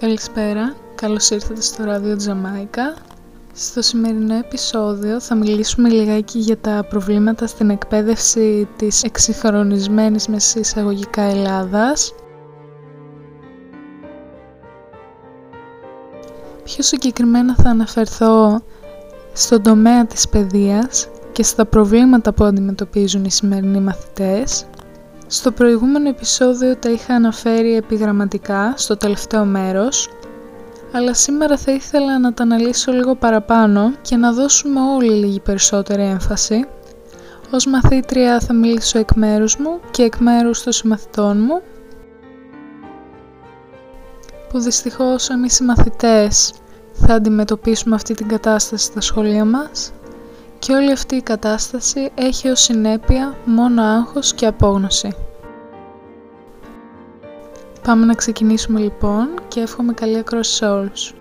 Καλησπέρα, καλώς ήρθατε στο ράδιο Τζαμάικα. Στο σημερινό επεισόδιο θα μιλήσουμε λιγάκι για τα προβλήματα στην εκπαίδευση της εξυγχρονισμένης μεσεισαγωγικά Ελλάδας. Πιο συγκεκριμένα θα αναφερθώ στον τομέα της παιδείας και στα προβλήματα που αντιμετωπίζουν οι σημερινοί μαθητές. Στο προηγούμενο επεισόδιο τα είχα αναφέρει επιγραμματικά στο τελευταίο μέρος, αλλά σήμερα θα ήθελα να τα αναλύσω λίγο παραπάνω και να δώσουμε όλοι λίγη περισσότερη έμφαση. Ως μαθήτρια θα μιλήσω εκ μέρους μου και εκ μέρους των συμμαθητών μου, που δυστυχώς εμείς οι μαθητές θα αντιμετωπίσουμε αυτή την κατάσταση στα σχολεία μας και όλη αυτή η κατάσταση έχει ως συνέπεια μόνο άγχος και απόγνωση. Πάμε να ξεκινήσουμε λοιπόν και εύχομαι καλή ακρόαση σε όλους.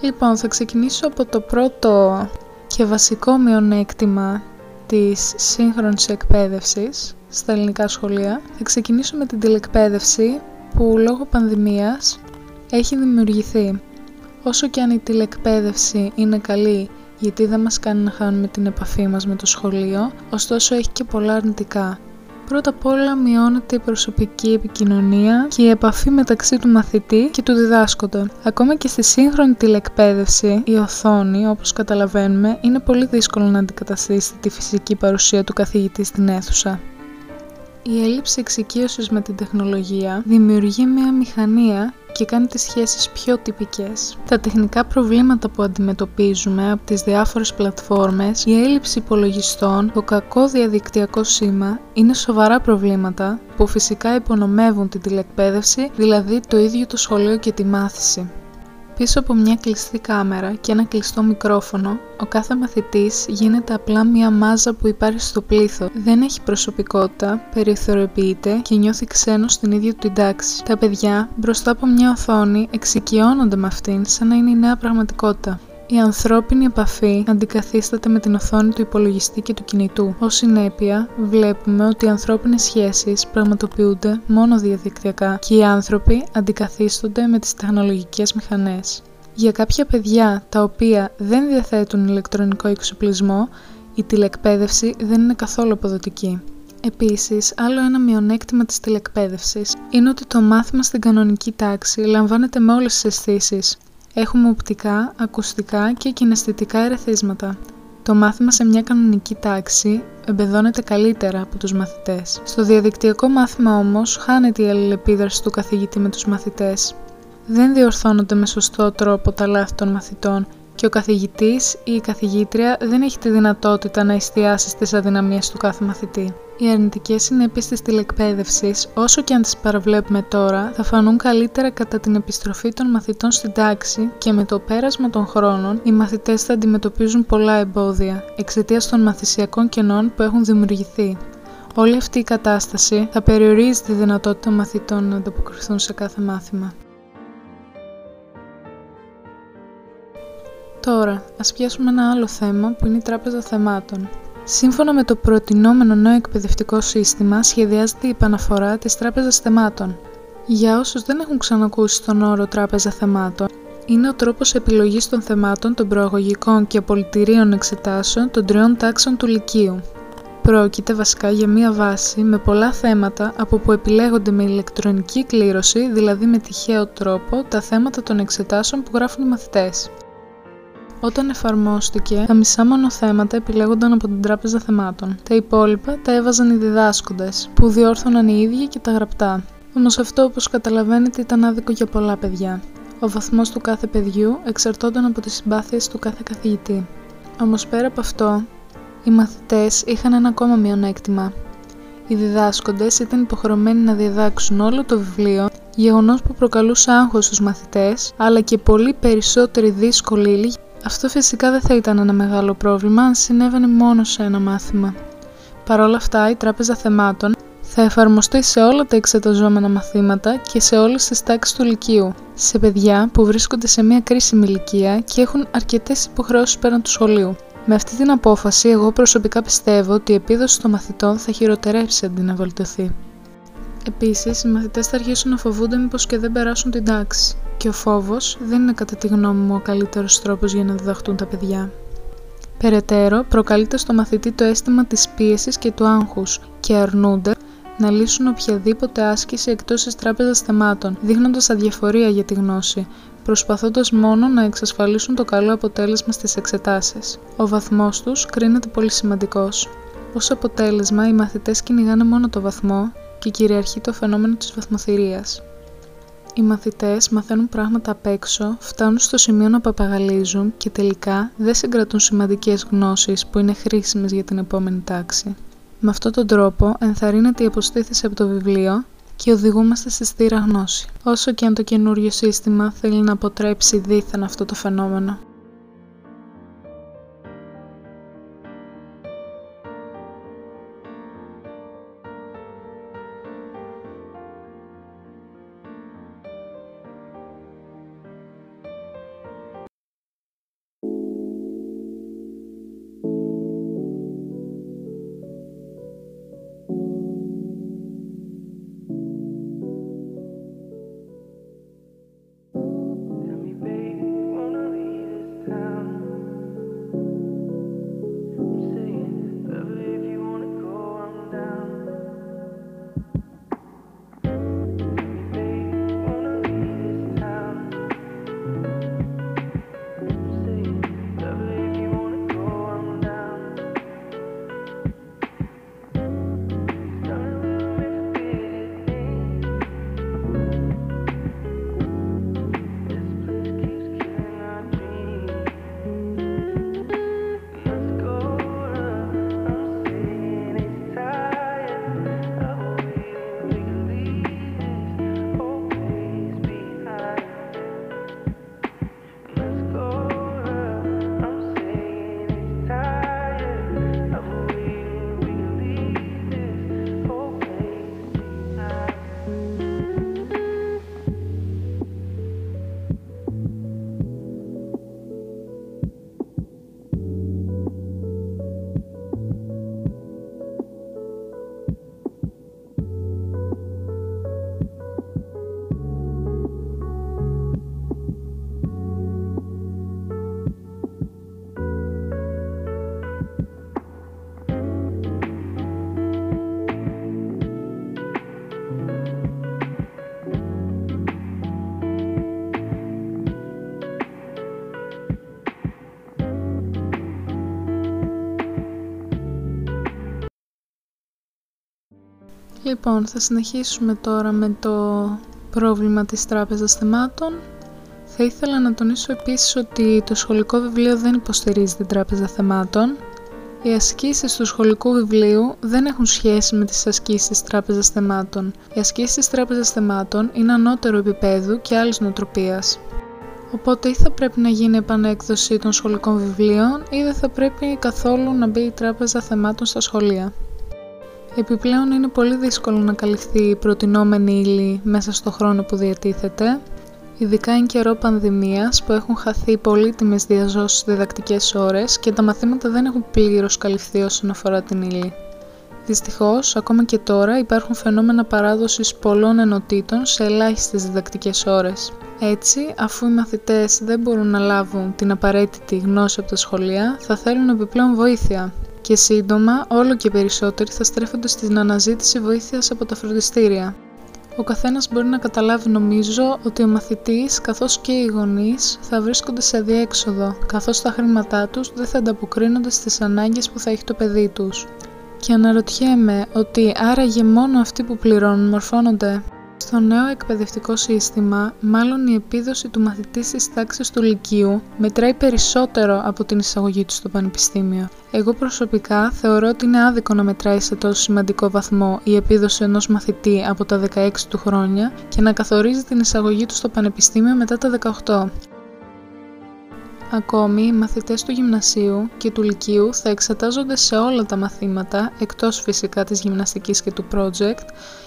Λοιπόν, θα ξεκινήσω από το πρώτο και βασικό μειονέκτημα της σύγχρονης εκπαίδευσης στα ελληνικά σχολεία. Θα ξεκινήσω με την τηλεκπαίδευση που λόγω πανδημίας έχει δημιουργηθεί. Όσο και αν η τηλεκπαίδευση είναι καλή γιατί δεν μας κάνει να χάνουμε την επαφή μας με το σχολείο, ωστόσο έχει και πολλά αρνητικά. Πρώτα απ' όλα μειώνεται η προσωπική επικοινωνία και η επαφή μεταξύ του μαθητή και του διδάσκοντα. Ακόμα και στη σύγχρονη τηλεκπαίδευση, η οθόνη, όπως καταλαβαίνουμε, είναι πολύ δύσκολο να αντικαταστήσει τη φυσική παρουσία του καθηγητή στην αίθουσα. Η έλλειψη εξοικείωσης με την τεχνολογία δημιουργεί μια μηχανία και κάνει τις σχέσεις πιο τυπικές. Τα τεχνικά προβλήματα που αντιμετωπίζουμε από τις διάφορες πλατφόρμες, η έλλειψη υπολογιστών, το κακό διαδικτυακό σήμα είναι σοβαρά προβλήματα που φυσικά υπονομεύουν την τηλεκπαίδευση, δηλαδή το ίδιο το σχολείο και τη μάθηση. Πίσω από μια κλειστή κάμερα και ένα κλειστό μικρόφωνο, ο κάθε μαθητής γίνεται απλά μια μάζα που υπάρχει στο πλήθος. Δεν έχει προσωπικότητα, περιθωριοποιείται και νιώθει ξένος στην ίδια του την τάξη. Τα παιδιά μπροστά από μια οθόνη εξοικειώνονται με αυτήν σαν να είναι η νέα πραγματικότητα. Η ανθρώπινη επαφή αντικαθίσταται με την οθόνη του υπολογιστή και του κινητού. Ω συνέπεια, βλέπουμε ότι οι ανθρώπινες σχέσεις πραγματοποιούνται μόνο διαδικτυακά και οι άνθρωποι αντικαθίστονται με τις τεχνολογικές μηχανές. Για κάποια παιδιά τα οποία δεν διαθέτουν ηλεκτρονικό εξοπλισμό, η τηλεκπαίδευση δεν είναι καθόλου αποδοτική. Επίσης, άλλο ένα μειονέκτημα της τηλεκπαίδευσης είναι ότι το μάθημα στην κανονική τάξη λαμβάνεται με όλες τις αισθήσεις. Έχουμε οπτικά, ακουστικά και κιναισθητικά ερεθίσματα. Το μάθημα σε μια κανονική τάξη εμπεδώνεται καλύτερα από τους μαθητές. Στο διαδικτυακό μάθημα όμως χάνεται η αλληλεπίδραση του καθηγητή με τους μαθητές. Δεν διορθώνονται με σωστό τρόπο τα λάθη των μαθητών και ο καθηγητής ή η καθηγήτρια δεν έχει τη δυνατότητα να εστιάσει στις αδυναμίες του κάθε μαθητή. Οι αρνητικές συνέπειες της τηλεκπαίδευσης, όσο και αν τις παραβλέπουμε τώρα, θα φανούν καλύτερα κατά την επιστροφή των μαθητών στην τάξη και με το πέρασμα των χρόνων οι μαθητές θα αντιμετωπίζουν πολλά εμπόδια εξαιτίας των μαθησιακών κενών που έχουν δημιουργηθεί. Όλη αυτή η κατάσταση θα περιορίζει τη δυνατότητα των μαθητών να ανταποκριθούν σε κάθε μάθημα. Τώρα, ας πιάσουμε ένα άλλο θέμα που είναι η τράπεζα θεμάτων. Σύμφωνα με το προτινόμενο νέο εκπαιδευτικό σύστημα, σχεδιάζεται η επαναφορά της τράπεζας θεμάτων. Για όσους δεν έχουν ξανακούσει τον όρο τράπεζα θεμάτων, είναι ο τρόπος επιλογής των θεμάτων των προαγωγικών και απολυτηρίων εξετάσεων των τριών τάξεων του Λυκείου. Πρόκειται βασικά για μία βάση με πολλά θέματα από που επιλέγονται με ηλεκτρονική κλήρωση, δηλαδή με τυχαίο τρόπο, τα θέματα των εξετάσεων που γράφουν οι μαθητές. Όταν εφαρμόστηκε, τα μισά μονοθέματα επιλέγονταν από την Τράπεζα Θεμάτων. Τα υπόλοιπα τα έβαζαν οι διδάσκοντες, που διόρθωναν οι ίδιοι και τα γραπτά. Όμως αυτό, όπως καταλαβαίνετε, ήταν άδικο για πολλά παιδιά. Ο βαθμός του κάθε παιδιού εξαρτώνταν από τις συμπάθειες του κάθε καθηγητή. Όμως πέρα από αυτό, οι μαθητές είχαν ένα ακόμα μειονέκτημα. Οι διδάσκοντες ήταν υποχρεωμένοι να διδάξουν όλο το βιβλίο, γεγονός που προκαλούσε άγχος στους μαθητές, αλλά και πολύ περισσότερη δύσκολη ύλη αυτό φυσικά δεν θα ήταν ένα μεγάλο πρόβλημα αν συνέβαινε μόνο σε ένα μάθημα. Παρ' όλα αυτά, η Τράπεζα Θεμάτων θα εφαρμοστεί σε όλα τα εξεταζόμενα μαθήματα και σε όλες τις τάξεις του Λυκείου, σε παιδιά που βρίσκονται σε μια κρίσιμη ηλικία και έχουν αρκετές υποχρεώσεις πέραν του σχολείου. Με αυτή την απόφαση, εγώ προσωπικά πιστεύω ότι η επίδοση των μαθητών θα χειροτερεύσει αντί να βελτιωθεί. Επίσης, οι μαθητές θα αρχίσουν να φοβούνται μήπως και δεν περάσουν την τάξη. Και ο φόβος δεν είναι κατά τη γνώμη μου ο καλύτερος τρόπος για να διδαχτούν τα παιδιά. Περαιτέρω, προκαλείται στο μαθητή το αίσθημα της πίεσης και του άγχους και αρνούνται να λύσουν οποιαδήποτε άσκηση εκτός της τράπεζας θεμάτων, δείχνοντας αδιαφορία για τη γνώση, προσπαθώντας μόνο να εξασφαλίσουν το καλό αποτέλεσμα στις εξετάσεις. Ο βαθμός τους κρίνεται πολύ σημαντικός. Ως αποτέλεσμα, οι μαθητές κυνηγάνε μόνο το βαθμό και κυριαρχεί το φαινόμενο της βαθμοθυρίας. Οι μαθητές μαθαίνουν πράγματα απ' έξω, φτάνουν στο σημείο να παπαγαλίζουν και τελικά δεν συγκρατούν σημαντικές γνώσεις που είναι χρήσιμες για την επόμενη τάξη. Με αυτόν τον τρόπο ενθαρρύνεται η αποστήθηση από το βιβλίο και οδηγούμαστε στη στήρα γνώση, όσο και αν το καινούριο σύστημα θέλει να αποτρέψει δίθεν αυτό το φαινόμενο. Λοιπόν, θα συνεχίσουμε τώρα με το πρόβλημα της τράπεζας θεμάτων. Θα ήθελα να τονίσω επίσης ότι το σχολικό βιβλίο δεν υποστηρίζει την τράπεζα θεμάτων. Οι ασκήσεις του σχολικού βιβλίου δεν έχουν σχέση με τις ασκήσεις της τράπεζας θεμάτων. Οι ασκήσεις της τράπεζας θεμάτων είναι ανώτερο επίπεδου και άλλης νοοτροπίας. Οπότε ή θα πρέπει να γίνει επανέκδοση των σχολικών βιβλίων ή δεν θα πρέπει καθόλου να μπει η τράπεζα θεμάτων στα σχολεία. Επιπλέον είναι πολύ δύσκολο να καλυφθεί η προτινόμενη ύλη μέσα στο χρόνο που διατίθεται, ειδικά εν καιρό πανδημίας που έχουν χαθεί πολύτιμες διαζώσεις διδακτικές ώρες και τα μαθήματα δεν έχουν πλήρως καλυφθεί όσον αφορά την ύλη. Δυστυχώς, ακόμα και τώρα υπάρχουν φαινόμενα παράδοσης πολλών ενωτήτων σε ελάχιστες διδακτικές ώρες. Έτσι, αφού οι μαθητές δεν μπορούν να λάβουν την απαραίτητη γνώση από τα σχολεία, θα θέλουν επιπλέον βοήθεια, και σύντομα όλο και περισσότεροι θα στρέφονται στην αναζήτηση βοήθειας από τα φροντιστήρια. Ο καθένας μπορεί να καταλάβει νομίζω ότι ο μαθητής καθώς και οι γονείς θα βρίσκονται σε διέξοδο καθώς τα χρήματά τους δεν θα ανταποκρίνονται στις ανάγκες που θα έχει το παιδί τους. Και αναρωτιέμαι ότι άραγε μόνο αυτοί που πληρώνουν μορφώνονται στο νέο εκπαιδευτικό σύστημα, μάλλον η επίδοση του μαθητή στις τάξεις του Λυκείου μετράει περισσότερο από την εισαγωγή του στο πανεπιστήμιο. Εγώ προσωπικά θεωρώ ότι είναι άδικο να μετράει σε τόσο σημαντικό βαθμό η επίδοση ενός μαθητή από τα 16 του χρόνια και να καθορίζει την εισαγωγή του στο πανεπιστήμιο μετά τα 18. Ακόμη, οι μαθητές του γυμνασίου και του λυκείου θα εξετάζονται σε όλα τα μαθήματα, εκτός φυσικά της γυμναστικής και του project,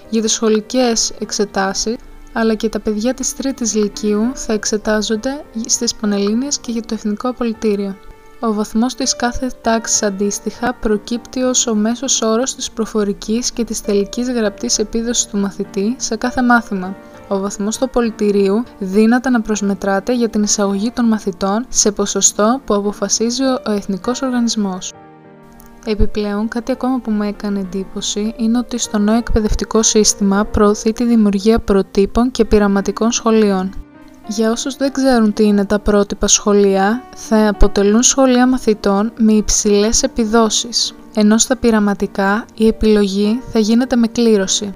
για τις σχολικές εξετάσεις, αλλά και τα παιδιά της τρίτης λυκείου θα εξετάζονται στις Πανελλήνιες και για το Εθνικό Απολυτήριο. ο βαθμός της κάθε τάξης αντίστοιχα προκύπτει ως ο μέσος όρος της προφορικής και της τελικής γραπτής επίδοσης του μαθητή σε κάθε μάθημα. Ο βαθμός του πολιτηρίου δύναται να προσμετράται για την εισαγωγή των μαθητών σε ποσοστό που αποφασίζει ο Εθνικός Οργανισμός. Επιπλέον, κάτι ακόμα που μου έκανε εντύπωση είναι ότι στο νέο εκπαιδευτικό σύστημα προωθεί τη δημιουργία προτύπων και πειραματικών σχολείων. Για όσους δεν ξέρουν τι είναι τα πρότυπα σχολεία, θα αποτελούν σχολεία μαθητών με υψηλές επιδόσεις, ενώ στα πειραματικά η επιλογή θα γίνεται με κλήρωση.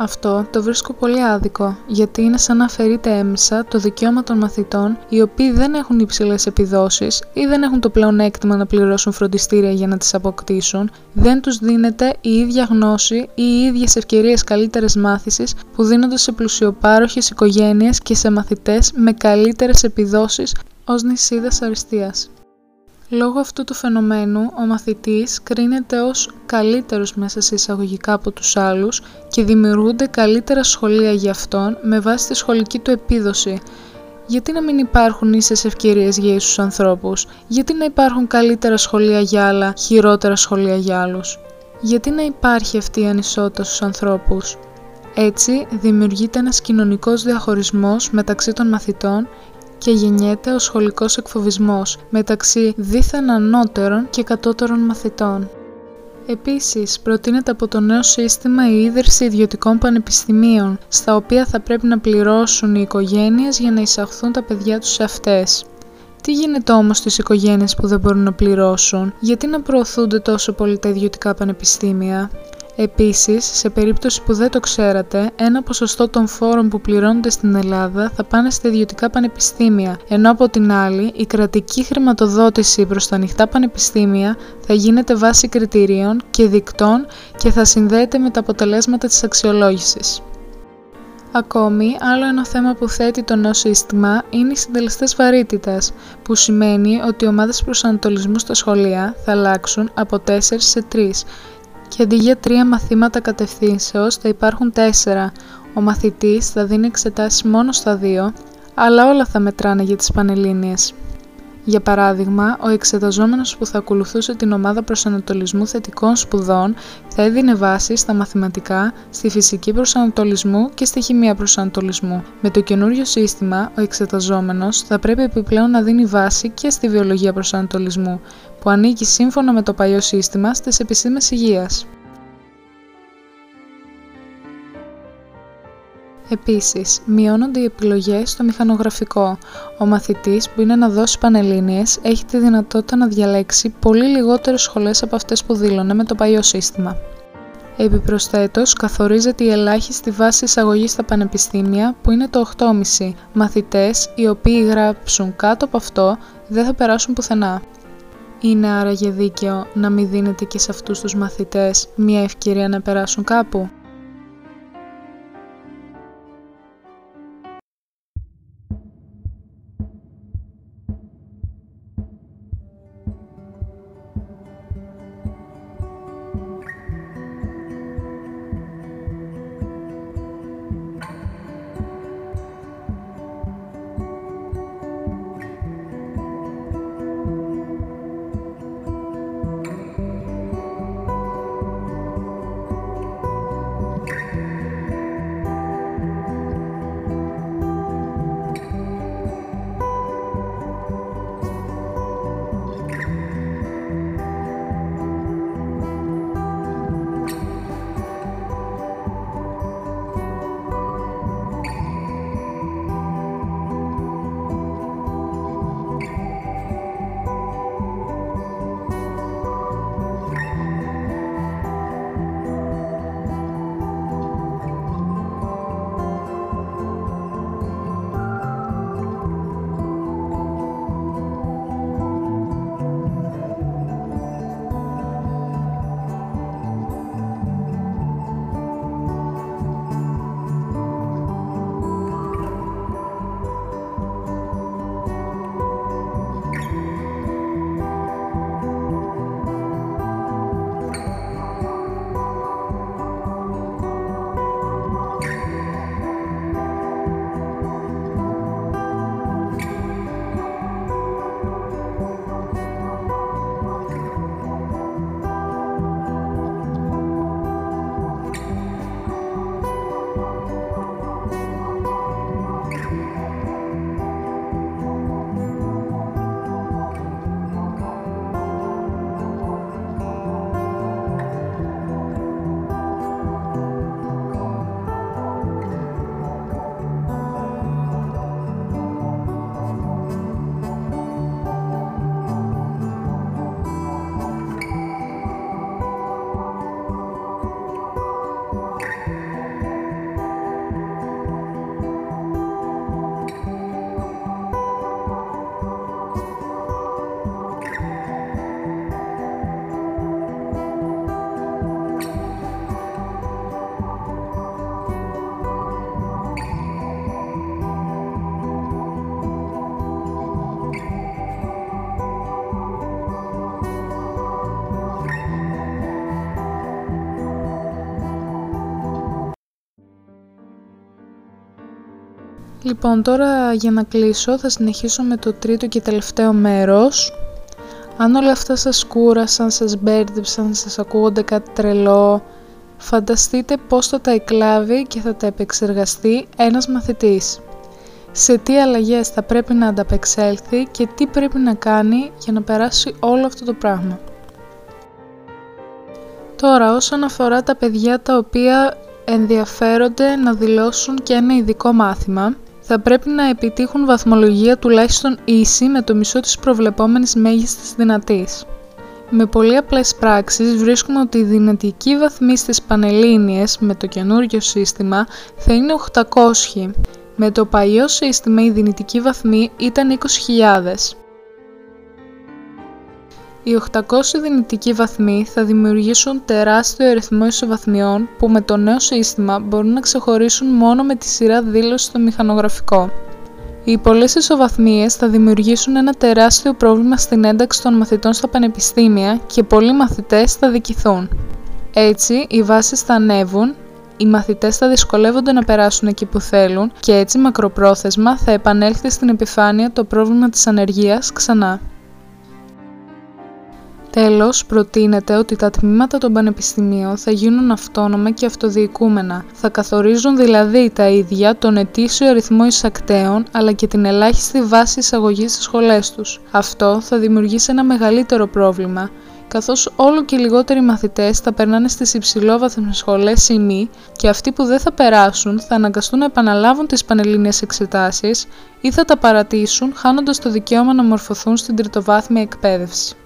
Αυτό το βρίσκω πολύ άδικο, γιατί είναι σαν να αφαιρείται έμεσα το δικαίωμα των μαθητών οι οποίοι δεν έχουν υψηλές επιδόσεις ή δεν έχουν το πλεονέκτημα να πληρώσουν φροντιστήρια για να τις αποκτήσουν, δεν τους δίνεται η ίδια γνώση ή οι ίδιες ευκαιρίες καλύτερης μάθησης που δίνονται σε πλουσιοπάροχες οικογένειες και σε μαθητές με καλύτερες επιδόσεις ως νησίδε αριστείας. Λόγω αυτού του φαινομένου, ο μαθητής κρίνεται ως καλύτερος μέσα σε εισαγωγικά από τους άλλους και δημιουργούνται καλύτερα σχολεία για αυτόν με βάση τη σχολική του επίδοση. Γιατί να μην υπάρχουν ίσες ευκαιρίες για ίσους ανθρώπους, γιατί να υπάρχουν καλύτερα σχολεία για άλλα, χειρότερα σχολεία για άλλους; Γιατί να υπάρχει αυτή η ανισότητα στους ανθρώπους; Έτσι, δημιουργείται ένας κοινωνικός διαχωρισμός μεταξύ των μαθητών και γεννιέται ο σχολικός εκφοβισμός μεταξύ δίθεν ανώτερων και κατώτερων μαθητών. Επίσης, προτείνεται από το νέο σύστημα η ίδρυση ιδιωτικών πανεπιστημίων, στα οποία θα πρέπει να πληρώσουν οι οικογένειες για να εισαχθούν τα παιδιά τους σε αυτές. Τι γίνεται όμως στις οικογένειες που δεν μπορούν να πληρώσουν, γιατί να προωθούνται τόσο πολύ τα ιδιωτικά πανεπιστήμια; Επίσης, σε περίπτωση που δεν το ξέρατε, ένα ποσοστό των φόρων που πληρώνονται στην Ελλάδα θα πάνε στα ιδιωτικά πανεπιστήμια, ενώ από την άλλη η κρατική χρηματοδότηση προς τα ανοιχτά πανεπιστήμια θα γίνεται βάση κριτηρίων και δικτών και θα συνδέεται με τα αποτελέσματα της αξιολόγησης. Ακόμη, άλλο ένα θέμα που θέτει το νέο σύστημα είναι οι συντελεστές βαρύτητας, που σημαίνει ότι οι ομάδες προσανατολισμού στα σχολεία θα αλλάξουν από 4 σε 3 και αντί για τρία μαθήματα κατευθύνσεως θα υπάρχουν τέσσερα. Ο μαθητής θα δίνει εξετάσεις μόνο στα δύο, αλλά όλα θα μετράνε για τις Πανελλήνιες. Για παράδειγμα, ο εξεταζόμενος που θα ακολουθούσε την ομάδα προσανατολισμού θετικών σπουδών θα έδινε βάση στα μαθηματικά, στη φυσική προσανατολισμού και στη χημεία προσανατολισμού. Με το καινούριο σύστημα, ο εξεταζόμενος θα πρέπει επιπλέον να δίνει βάση και στη βιολογία προσανατολισμού, που ανήκει σύμφωνα με το παλιό σύστημα στις επιστήμες υγείας. Επίσης, μειώνονται οι επιλογές στο μηχανογραφικό. Ο μαθητής που είναι να δώσει πανελλήνιες έχει τη δυνατότητα να διαλέξει πολύ λιγότερες σχολές από αυτές που δήλωνε με το παλιό σύστημα. Επιπροσθέτως, καθορίζεται η ελάχιστη βάση εισαγωγή στα πανεπιστήμια που είναι το 8,5. Μαθητές οι οποίοι γράψουν κάτω από αυτό δεν θα περάσουν πουθενά. Είναι άραγε δίκαιο να μην δίνεται και σε αυτούς τους μαθητές μια ευκαιρία να περάσουν κάπου; Λοιπόν, τώρα για να κλείσω θα συνεχίσω με το τρίτο και τελευταίο μέρος. Αν όλα αυτά σας κούρασαν, σας μπέρδεψαν, σας ακούγονται κάτι τρελό, φανταστείτε πώς θα τα εκλάβει και θα τα επεξεργαστεί ένας μαθητής. Σε τι αλλαγές θα πρέπει να ανταπεξέλθει και τι πρέπει να κάνει για να περάσει όλο αυτό το πράγμα. Τώρα όσον αφορά τα παιδιά τα οποία ενδιαφέρονται να δηλώσουν και ένα ειδικό μάθημα, θα πρέπει να επιτύχουν βαθμολογία τουλάχιστον ίση με το μισό της προβλεπόμενης μέγιστης δυνατής. Με πολύ απλές πράξεις βρίσκουμε ότι η δυνατική βαθμής στις Πανελλήνιες με το καινούργιο σύστημα θα είναι 800. Με το παλιό σύστημα η δυνητική βαθμή ήταν 20.000. Οι 800 δυνητικοί βαθμοί θα δημιουργήσουν τεράστιο αριθμό ισοβαθμιών που με το νέο σύστημα μπορούν να ξεχωρίσουν μόνο με τη σειρά δήλωσης στο μηχανογραφικό. Οι πολλές ισοβαθμίες θα δημιουργήσουν ένα τεράστιο πρόβλημα στην ένταξη των μαθητών στα πανεπιστήμια και πολλοί μαθητές θα δικηθούν. Έτσι, οι βάσεις θα ανέβουν, οι μαθητές θα δυσκολεύονται να περάσουν εκεί που θέλουν και έτσι μακροπρόθεσμα θα επανέλθει στην επιφάνεια το πρόβλημα της ανεργίας ξανά. Τέλος, προτείνεται ότι τα τμήματα των πανεπιστημίων θα γίνουν αυτόνομα και αυτοδιοικούμενα. Θα καθορίζουν δηλαδή τα ίδια τον ετήσιο αριθμό εισακτέων αλλά και την ελάχιστη βάση εισαγωγή στις σχολές τους. Αυτό θα δημιουργήσει ένα μεγαλύτερο πρόβλημα, καθώς όλο και λιγότεροι μαθητές θα περνάνε στις υψηλόβαθμες σχολές ή μη και αυτοί που δεν θα περάσουν θα αναγκαστούν να επαναλάβουν τις πανελλήνιες εξετάσεις ή θα τα παρατήσουν χάνοντας το δικαίωμα να μορφωθούν στην τριτοβάθμια εκπαίδευση.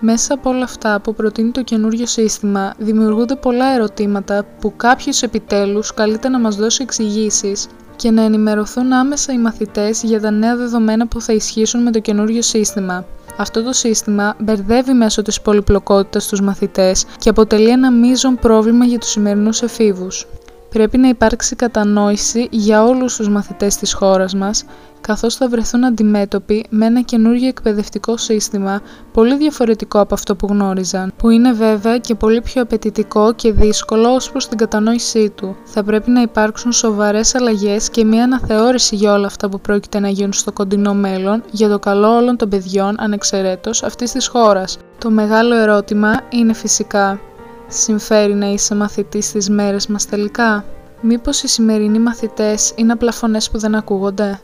Μέσα από όλα αυτά που προτείνει το καινούριο σύστημα δημιουργούνται πολλά ερωτήματα που κάποιος επιτέλους καλείται να μας δώσει εξηγήσεις και να ενημερωθούν άμεσα οι μαθητές για τα νέα δεδομένα που θα ισχύσουν με το καινούριο σύστημα. Αυτό το σύστημα μπερδεύει μέσω της πολυπλοκότητας τους μαθητές και αποτελεί ένα μείζον πρόβλημα για τους σημερινούς εφήβους. Πρέπει να υπάρξει κατανόηση για όλους τους μαθητές της χώρας μας, καθώς θα βρεθούν αντιμέτωποι με ένα καινούργιο εκπαιδευτικό σύστημα πολύ διαφορετικό από αυτό που γνώριζαν, που είναι βέβαια και πολύ πιο απαιτητικό και δύσκολο ως προς την κατανόησή του. Θα πρέπει να υπάρξουν σοβαρές αλλαγές και μια αναθεώρηση για όλα αυτά που πρόκειται να γίνουν στο κοντινό μέλλον για το καλό όλων των παιδιών ανεξαιρέτως αυτής της χώρας. Το μεγάλο ερώτημα είναι φυσικά Συμφέρει να είσαι μαθητής στις μέρες μας τελικά; Μήπως οι σημερινοί μαθητές είναι απλά φωνές που δεν ακούγονται;